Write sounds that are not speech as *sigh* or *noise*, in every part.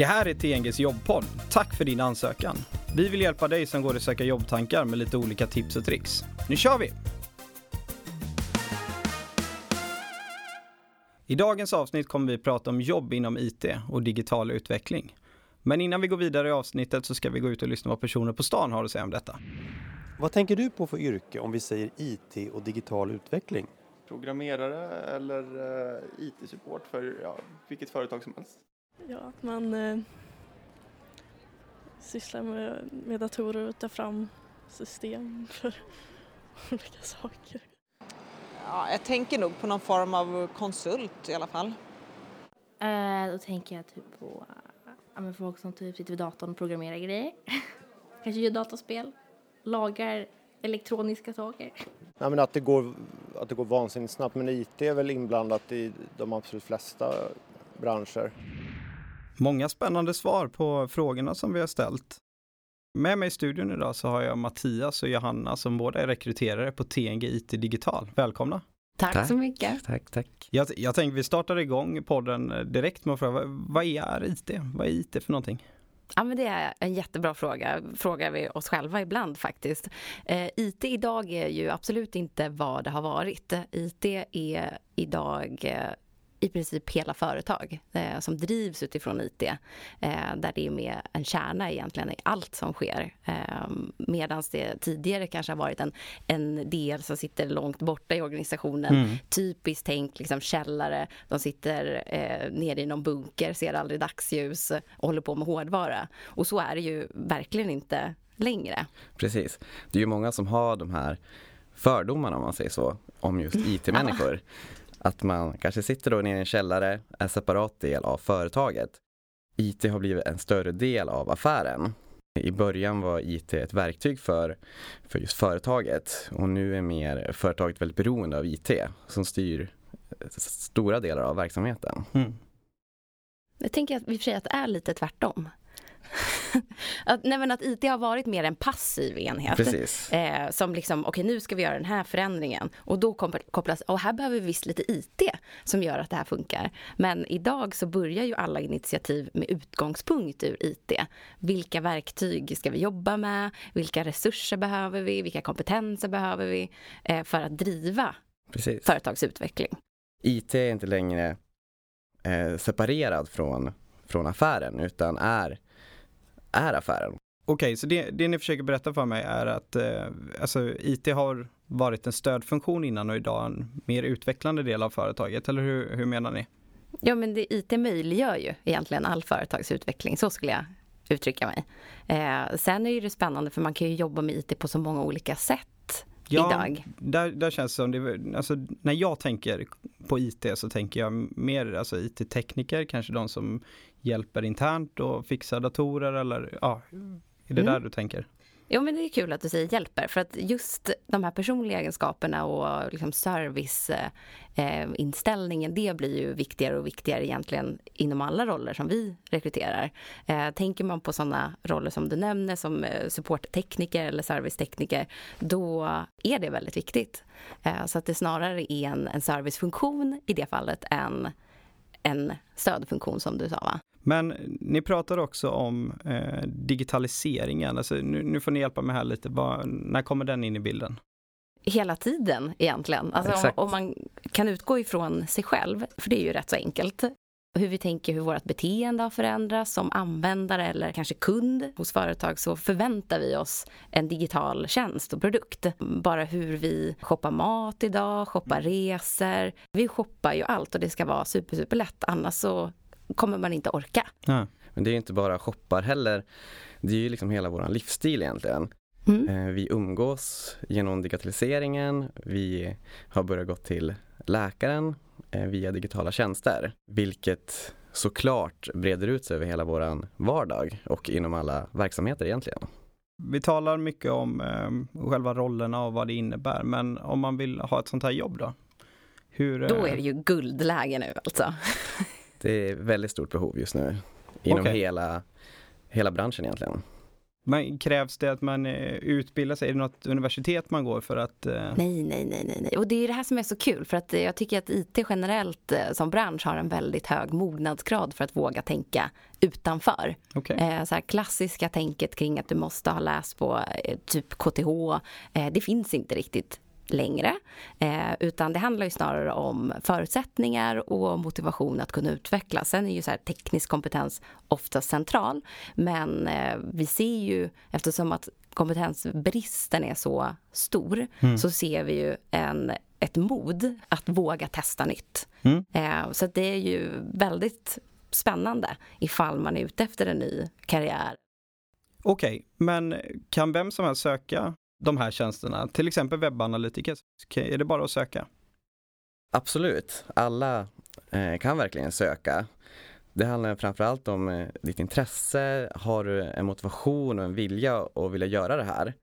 Det här är TNGs jobbpodd. Tack för din ansökan. Vi vill hjälpa dig som går och söka jobbtankar med lite olika tips och tricks. Nu kör vi! I dagens avsnitt kommer vi prata om jobb inom IT och digital utveckling. Men innan vi går vidare i avsnittet så ska vi gå ut och lyssna vad personer på stan har att säga om detta. Vad tänker du på för yrke om vi säger IT och digital utveckling? Programmerare eller uh, IT-support för ja, vilket företag som helst. Ja, att man eh, sysslar med, med datorer och tar fram system *laughs* för olika saker. Ja, jag tänker nog på någon form av konsult i alla fall. Uh, då tänker jag typ på uh, folk som typ sitter vid datorn och programmerar grejer. *laughs* Kanske gör dataspel, lagar elektroniska saker. Nej, men att, det går, att det går vansinnigt snabbt, men IT är väl inblandat i de absolut flesta branscher. Många spännande svar på frågorna som vi har ställt. Med mig i studion idag så har jag Mattias och Johanna som båda är rekryterare på TNG IT Digital. Välkomna! Tack, tack så mycket! Tack, tack! Jag, jag tänkte vi startar igång podden direkt med att fråga, vad är IT? Vad är IT för någonting? Ja, men det är en jättebra fråga. Frågar vi oss själva ibland faktiskt. Eh, IT idag är ju absolut inte vad det har varit. IT är idag eh, i princip hela företag eh, som drivs utifrån IT. Eh, där det är med en kärna egentligen i allt som sker. Eh, Medan det tidigare kanske har varit en, en del som sitter långt borta i organisationen. Mm. Typiskt tänk liksom källare. De sitter eh, nere i någon bunker, ser aldrig dagsljus och håller på med hårdvara. Och så är det ju verkligen inte längre. Precis. Det är ju många som har de här fördomarna om man säger så, om just *laughs* IT-människor. Att man kanske sitter då nere i en källare, en separat del av företaget. IT har blivit en större del av affären. I början var IT ett verktyg för, för just företaget och nu är mer företaget väldigt beroende av IT som styr stora delar av verksamheten. Mm. Jag tänker att, i och för att det är lite tvärtom. Att, nej men att IT har varit mer en passiv enhet. Eh, som liksom, okej okay, nu ska vi göra den här förändringen. Och då kopplas, och här behöver vi visst lite IT som gör att det här funkar. Men idag så börjar ju alla initiativ med utgångspunkt ur IT. Vilka verktyg ska vi jobba med? Vilka resurser behöver vi? Vilka kompetenser behöver vi? Eh, för att driva Precis. företagsutveckling. IT är inte längre eh, separerad från, från affären utan är är affären. Okej, okay, så det, det ni försöker berätta för mig är att eh, alltså, IT har varit en stödfunktion innan och idag en mer utvecklande del av företaget, eller hur, hur menar ni? Ja, men det, IT möjliggör ju egentligen all företagsutveckling, så skulle jag uttrycka mig. Eh, sen är det spännande för man kan ju jobba med IT på så många olika sätt ja, idag. Där, där känns det som, det, alltså, när jag tänker på IT så tänker jag mer alltså, IT-tekniker, kanske de som hjälper internt och fixar datorer eller ja, är det mm. där du tänker? Jo men det är kul att du säger hjälper för att just de här personliga egenskaperna och liksom serviceinställningen eh, eh det blir ju viktigare och viktigare egentligen inom alla roller som vi rekryterar. Eh, tänker man på sådana roller som du nämner som eh, supporttekniker eller servicetekniker då är det väldigt viktigt. Eh, så att det snarare är en, en servicefunktion i det fallet än en stödfunktion som du sa va? Men ni pratar också om eh, digitaliseringen. Alltså, nu, nu, får ni hjälpa mig här lite. Bara, när kommer den in i bilden? Hela tiden egentligen. Alltså, om, om, man kan utgå ifrån sig själv, för det är ju rätt så enkelt. Hur vi tänker hur vårt beteende har förändrats som användare eller kanske kund hos företag så förväntar vi oss en digital tjänst och produkt. Bara hur vi shoppar mat idag, shoppar resor. Vi shoppar ju allt och det ska vara super, super lätt annars så kommer man inte orka. Ja. Men det är inte bara shoppar heller. Det är ju liksom hela vår livsstil egentligen. Mm. Eh, vi umgås genom digitaliseringen. Vi har börjat gå till läkaren eh, via digitala tjänster. Vilket såklart breder ut sig över hela vår vardag och inom alla verksamheter egentligen. Vi talar mycket om eh, själva rollerna och vad det innebär, men om man vill ha ett sånt här jobb då? Hur, då är det ju guldläge nu alltså. *laughs* Det är väldigt stort behov just nu inom okay. hela, hela branschen egentligen. Men krävs det att man eh, utbildar sig? Är det något universitet man går för att? eh, Nej, nej, nej, nej, nej. Och det är det här som är så kul för att eh, jag tycker att IT generellt eh, som bransch har en väldigt hög mognadsgrad för att våga tänka utanför. Eh, så här klassiska tänket kring att du måste ha läst på eh, typ KTH, det finns inte riktigt längre. Eh, utan det handlar ju snarare om förutsättningar och motivation att kunna utvecklas. Sen är ju så här teknisk kompetens ofta central. Men eh, vi ser ju, eftersom att kompetensbristen är så stor, Mm. så ser vi ju en, ett mod att våga testa nytt. Mm. Eh, så det är ju väldigt spännande ifall man är ute efter en ny karriär. Okej, men kan vem som helst söka de här tjänsterna? Till exempel webbanalytiker. Är det bara att söka? Absolut, alla eh, kan verkligen söka. Det handlar framförallt om eh, ditt intresse, har du en motivation och en vilja att vilja göra det här?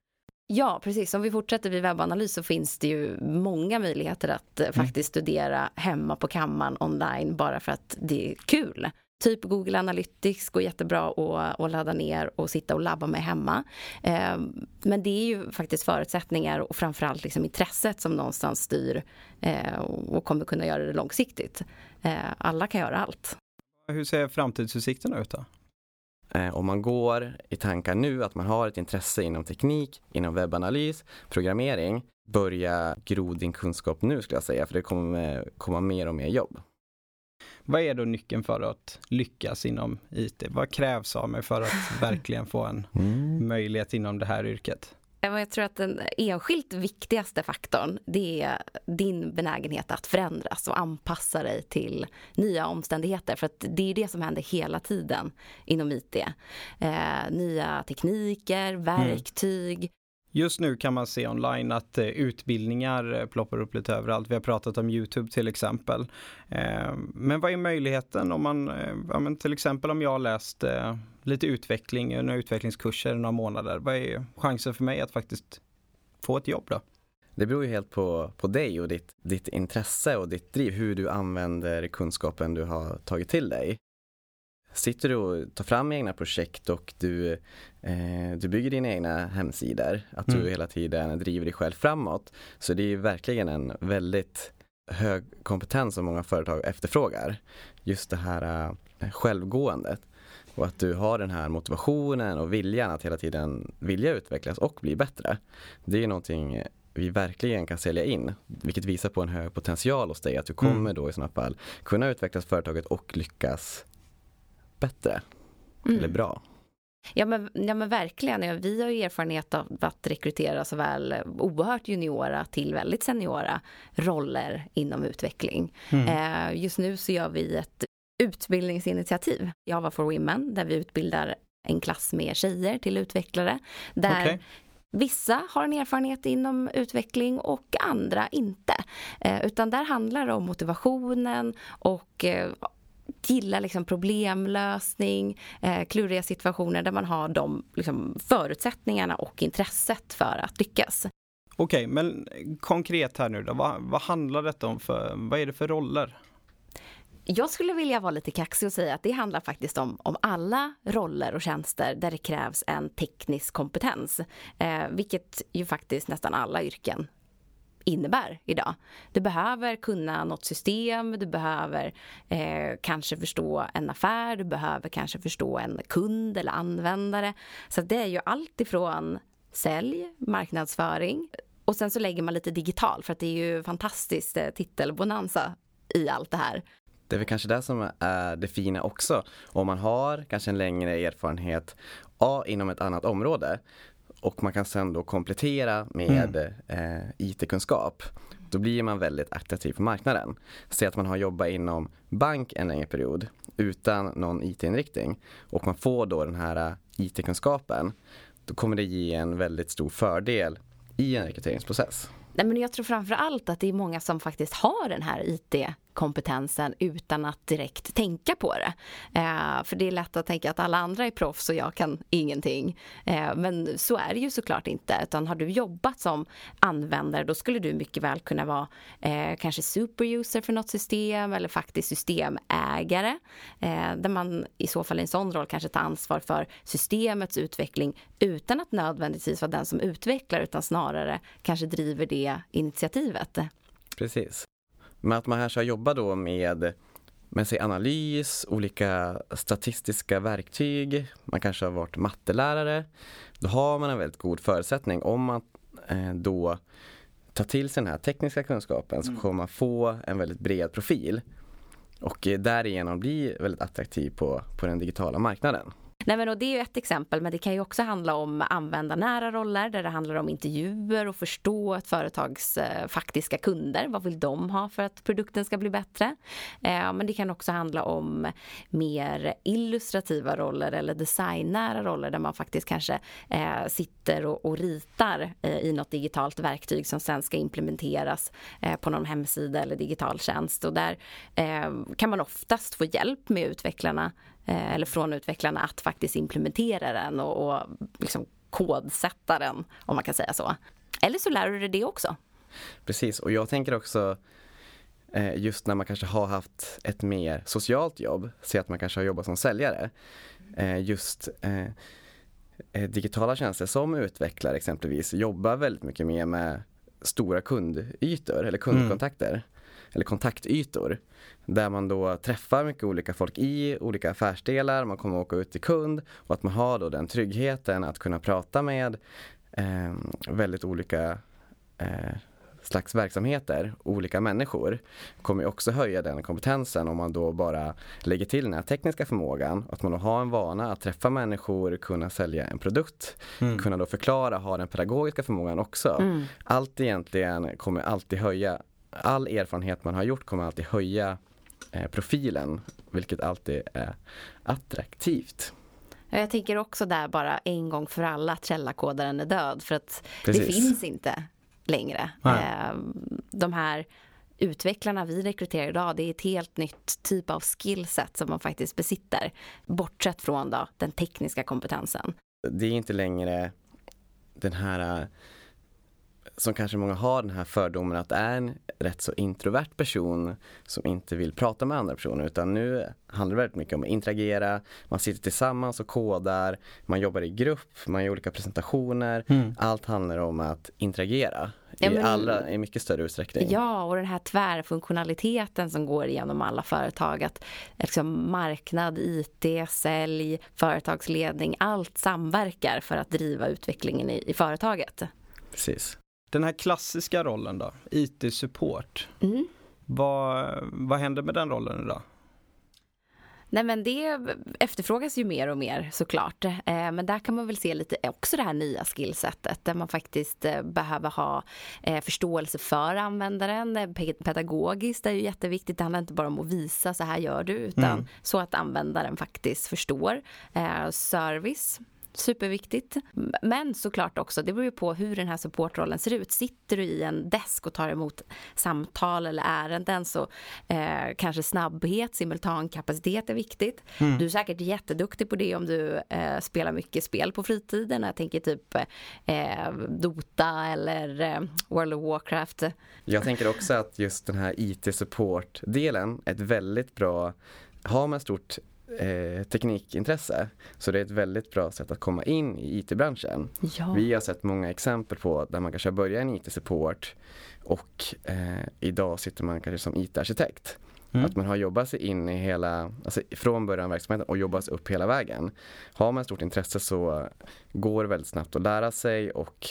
Ja, precis. Om vi fortsätter vid webbanalys så finns det ju många möjligheter att eh, faktiskt studera hemma på kammaren online bara för att det är kul. Typ Google Analytics går jättebra att, att ladda ner och sitta och labba med hemma. Eh, Men det är ju faktiskt förutsättningar och framförallt liksom intresset som någonstans styr eh, och kommer kunna göra det långsiktigt. Eh, Alla kan göra allt. Hur ser framtidsutsikterna ut då? Eh, om man går i tankar nu att man har ett intresse inom teknik, inom webbanalys, programmering, börja gro din kunskap nu skulle jag säga, för det kommer komma mer och mer jobb. Vad är då nyckeln för att lyckas inom IT? Vad krävs av mig för att *laughs* verkligen få en möjlighet inom det här yrket? Jag tror att den enskilt viktigaste faktorn det är din benägenhet att förändras och anpassa dig till nya omständigheter. För att det är det som händer hela tiden inom IT. Eh, nya tekniker, verktyg. Just nu kan man se online att eh, utbildningar eh, ploppar upp lite överallt. Vi har pratat om Youtube till exempel. Eh, men vad är möjligheten om man, ja, men till exempel om jag har läst lite utveckling, några utvecklingskurser i några månader. Vad är chansen för mig att faktiskt få ett jobb då? Det beror ju helt på, på dig och ditt, ditt intresse och ditt driv, hur du använder kunskapen du har tagit till dig. Sitter du och tar fram egna projekt och du, eh, du bygger dina egna hemsidor, att du Mm. hela tiden driver dig själv framåt, så det är verkligen en väldigt hög kompetens som många företag efterfrågar. Just det här eh, självgåendet och att du har den här motivationen och viljan att hela tiden vilja utvecklas och bli bättre. Det är någonting vi verkligen kan sälja in, vilket visar på en hög potential hos dig att du kommer Mm. då i sådana fall kunna utvecklas företaget och lyckas bättre Mm. eller bra. Ja men, ja men verkligen. Vi har ju erfarenhet av att rekrytera såväl oerhört juniora till väldigt seniora roller inom utveckling. Mm. Eh, just nu så gör vi ett utbildningsinitiativ, Java for Women, där vi utbildar en klass med tjejer till utvecklare. Där Okej. Vissa har en erfarenhet inom utveckling och andra inte. Eh, utan där handlar det om motivationen och eh, gilla liksom problemlösning, eh, kluriga situationer där man har de liksom, förutsättningarna och intresset för att lyckas. Okej, men konkret här nu då, vad, vad handlar detta om för, vad är det för roller? Jag skulle vilja vara lite kaxig och säga att det handlar faktiskt om, om alla roller och tjänster där det krävs en teknisk kompetens. Eh, vilket ju faktiskt nästan alla yrken innebär idag. Du behöver kunna något system, du behöver eh, kanske förstå en affär, du behöver kanske förstå en kund eller användare. Så det är ju allt ifrån sälj, marknadsföring och sen så lägger man lite digital för att det är ju fantastiskt eh, titelbonanza i allt det här. Det är väl kanske det som är det fina också. Om man har kanske en längre erfarenhet inom ett annat område och man kan sen då komplettera med eh, IT-kunskap. Då blir man väldigt attraktiv på marknaden. Säg att man har jobbat inom bank en längre period utan någon IT-inriktning och man får då den här eh, IT-kunskapen. Då kommer det ge en väldigt stor fördel i en rekryteringsprocess. Nej, men jag tror framför allt att det är många som faktiskt har den här kompetensen utan att direkt tänka på det. Eh, för det är lätt att tänka att alla andra är proffs och jag kan ingenting. Eh, men så är det ju såklart inte, utan har du jobbat som användare då skulle du mycket väl kunna vara eh, kanske superuser för något system eller faktiskt systemägare eh, där man i så fall i en sån roll kanske tar ansvar för systemets utveckling utan att nödvändigtvis vara den som utvecklar utan snarare kanske driver det initiativet. Precis. Men att man här ska jobba då med, med sig analys, olika statistiska verktyg, man kanske har varit mattelärare. Då har man en väldigt god förutsättning om man eh, då tar till sig den här tekniska kunskapen så kommer man få en väldigt bred profil och eh, därigenom bli väldigt attraktiv på, på den digitala marknaden. Nej, men och det är ju ett exempel, men det kan ju också handla om användarnära roller där det handlar om intervjuer och förstå ett företags eh, faktiska kunder. Vad vill de ha för att produkten ska bli bättre? Eh, men det kan också handla om mer illustrativa roller eller designnära roller där man faktiskt kanske eh, sitter och, och ritar eh, i något digitalt verktyg som sen ska implementeras eh, på någon hemsida eller digital tjänst. Och där eh, kan man oftast få hjälp med utvecklarna eh, eller från utvecklarna att faktiskt implementera den och, och liksom kodsätta den, om man kan säga så. Eller så lär du dig det också. Precis, och jag tänker också eh, just när man kanske har haft ett mer socialt jobb, se att man kanske har jobbat som säljare. Eh, just digitala tjänster som utvecklare exempelvis jobbar väldigt mycket mer med stora kundytor eller kundkontakter eller kontaktytor. Där man då träffar mycket olika folk i olika affärsdelar, man kommer åka ut till kund och att man har då den tryggheten att kunna prata med eh, väldigt olika eh, slags verksamheter, olika människor, kommer också höja den kompetensen om man då bara lägger till den här tekniska förmågan, att man då har en vana att träffa människor, kunna sälja en produkt, Mm. kunna då förklara, ha den pedagogiska förmågan också. Mm. Allt egentligen kommer alltid höja, all erfarenhet man har gjort kommer alltid höja eh, profilen, vilket alltid är attraktivt. Ja, Jag tänker också där bara en gång för alla att källarkodaren är död för att det Precis. finns inte längre. Nej. Eh, De här utvecklarna vi rekryterar idag, det är ett helt nytt typ av skillset som man faktiskt besitter. Bortsett från då, den tekniska kompetensen. Det är inte längre den här som kanske många har den här fördomen att det är en rätt så introvert person som inte vill prata med andra personer utan nu handlar det väldigt mycket om att interagera, man sitter tillsammans och kodar, man jobbar i grupp, man gör olika presentationer. Mm. Allt handlar om att interagera Ja, i, men- alla, i mycket större utsträckning. Ja, och den här tvärfunktionaliteten som går igenom alla företag. Att liksom marknad, IT, sälj, företagsledning, allt samverkar för att driva utvecklingen i, i företaget. Precis. Den här klassiska rollen då, IT-support. Mm. Vad, vad händer med den rollen idag? Nej men det efterfrågas ju mer och mer såklart. Eh, Men där kan man väl se lite också det här nya skillsetet där man faktiskt eh, behöver ha eh, förståelse för användaren. Pe- Pedagogiskt är ju jätteviktigt. Det handlar inte bara om att visa så här gör du utan Mm. så att användaren faktiskt förstår. Service Superviktigt. Men såklart också, det beror ju på hur den här supportrollen ser ut. Sitter du i en desk och tar emot samtal eller ärenden så eh, kanske snabbhet, simultankapacitet är viktigt. Mm. Du är säkert jätteduktig på det om du eh, spelar mycket spel på fritiden. Jag tänker typ eh, Dota eller eh, World of Warcraft. Jag tänker också att just den här IT-support-delen är ett väldigt bra, har man stort eh, teknikintresse så det är ett väldigt bra sätt att komma in i IT-branschen. Ja. Vi har sett många exempel på där man kanske har börjat en IT-support och eh, idag sitter man kanske som IT-arkitekt. Mm. Att man har jobbat sig in i hela, alltså från början av verksamheten och jobbat sig upp hela vägen. Har man stort intresse så går det väldigt snabbt att lära sig och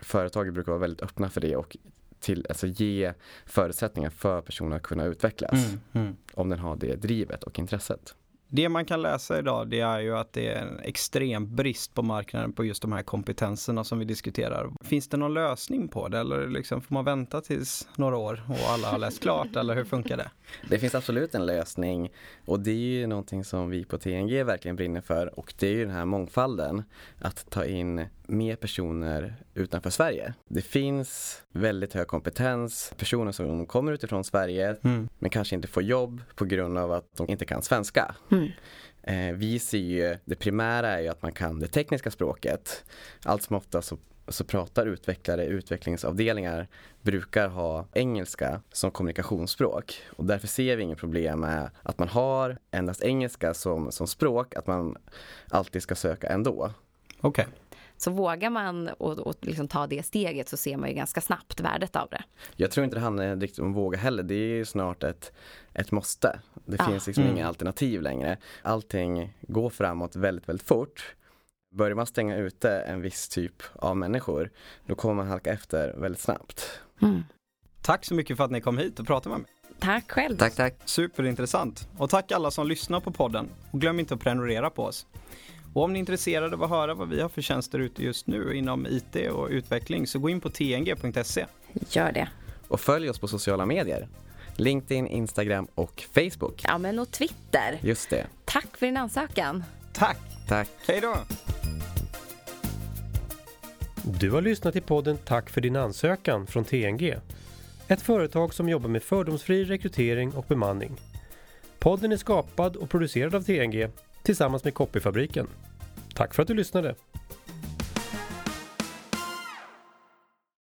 företag brukar vara väldigt öppna för det och till, alltså ge förutsättningar för personer att kunna utvecklas Mm. Mm. om den har det drivet och intresset. Det man kan läsa idag det är ju att det är en extrem brist på marknaden på just de här kompetenserna som vi diskuterar. Finns det någon lösning på det eller liksom får man vänta tills några år och alla har läst klart eller hur funkar det? Det finns absolut en lösning och det är ju någonting som vi på TNG verkligen brinner för och det är ju den här mångfalden att ta in mer personer utanför Sverige. Det finns väldigt hög kompetens, personer som kommer utifrån Sverige Mm. men kanske inte får jobb på grund av att de inte kan svenska. Mm. Eh, vi ser ju, det primära är ju att man kan det tekniska språket. Allt som ofta så, så pratar utvecklare, utvecklingsavdelningar brukar ha engelska som kommunikationsspråk. Och därför ser vi inget problem med att man har endast engelska som, som språk, att man alltid ska söka ändå. Okej. Så vågar man och, och liksom ta det steget så ser man ju ganska snabbt värdet av det. Jag tror inte det handlar riktigt om våga heller, det är ju snart ett, ett måste. Det Ja. finns liksom Mm. inga alternativ längre. Allting går framåt väldigt, väldigt fort. Börjar man stänga ute en viss typ av människor, då kommer man halka efter väldigt snabbt. Mm. Tack så mycket för att ni kom hit och pratade med mig. Tack själv. Tack, tack. Superintressant. Och tack alla som lyssnar på podden. Och glöm inte att prenumerera på oss. Och om ni är intresserade av att höra vad vi har för tjänster ute just nu inom IT och utveckling så gå in på tng.se. Gör det. Och följ oss på sociala medier. LinkedIn, Instagram och Facebook. Ja, men och Twitter. Just det. Tack för din ansökan. Tack! Tack. Hej då! Du har lyssnat till podden Tack för din ansökan från TNG. Ett företag som jobbar med fördomsfri rekrytering och bemanning. Podden är skapad och producerad av TNG tillsammans med Copyfabriken. Tack för att du lyssnade!